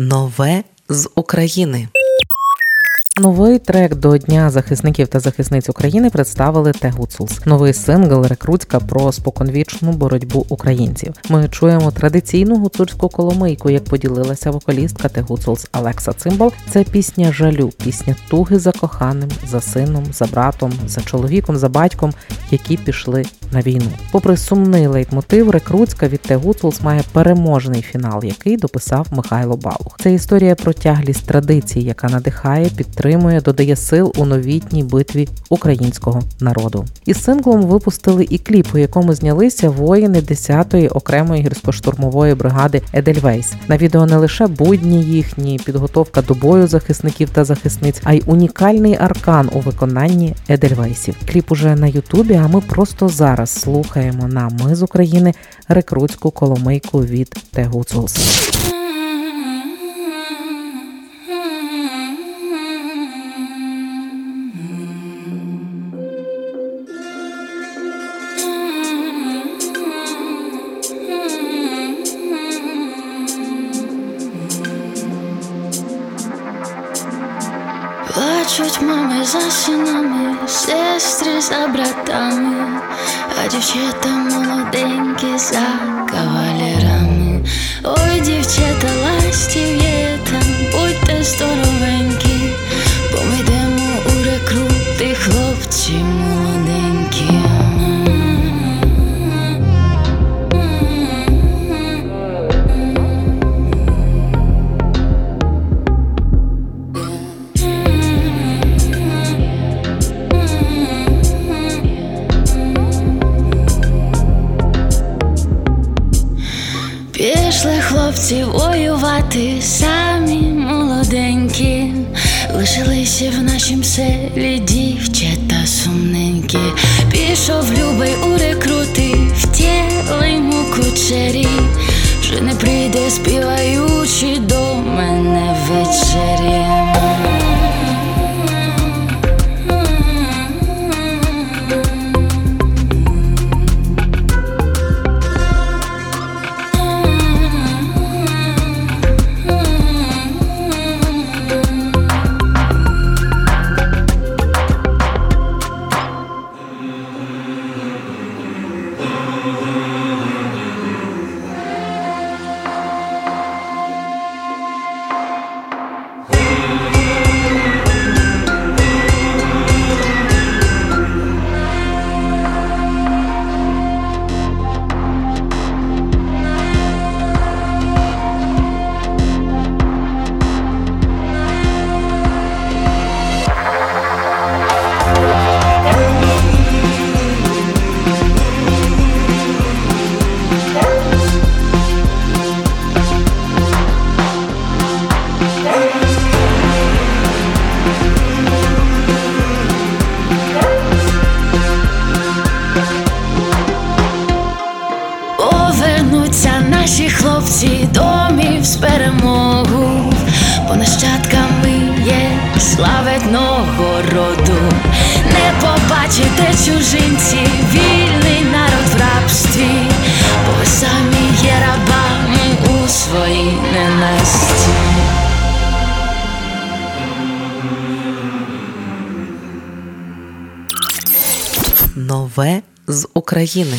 Нове з України. Новий трек до Дня захисників та захисниць України представили The Hutsuls. Новий сингл рекрутська про споконвічну боротьбу українців. Ми чуємо традиційну гуцульську коломийку, як поділилася вокалістка The Hutsuls Алекса Цимбал. Це пісня жалю, пісня туги за коханим, за сином, за братом, за чоловіком, за батьком, які пішли на війну. Попри сумний лейтмотив, рекрутська від The Hutsuls має переможний фінал, який дописав Михайло Балух. Це історія про тяглість традицій, яка надихає підтримує підтримує, додає сил у новітній битві українського народу. Із синглом випустили і кліп, у якому знялися воїни 10-ї окремої гірсько-штурмової бригади Едельвейс. На відео не лише будні їхні, підготовка до бою захисників та захисниць, а й унікальний аркан у виконанні Едельвейсів. Кліп уже на Ютубі. А ми просто зараз слухаємо на ми з України рекрутську коломийку від Тегуцулс. Плачуть мами за синами, сестри за братами, а дівчата молоденькі за кавалерами. Ой, дівчата, ластів'єта, Хлопці воювати, самі молоденькі, лишилися в нашім селі дівчата сумненькі. Пішов любий у рекрути, втіли йому кучері, вже не прийде співаючи хлопці з перемогу, бо нащадками є славетного роду. Не побачите чужинці, вільний народ в рабстві, бо ви самі є рабами у своїй ненасті. Нове з України.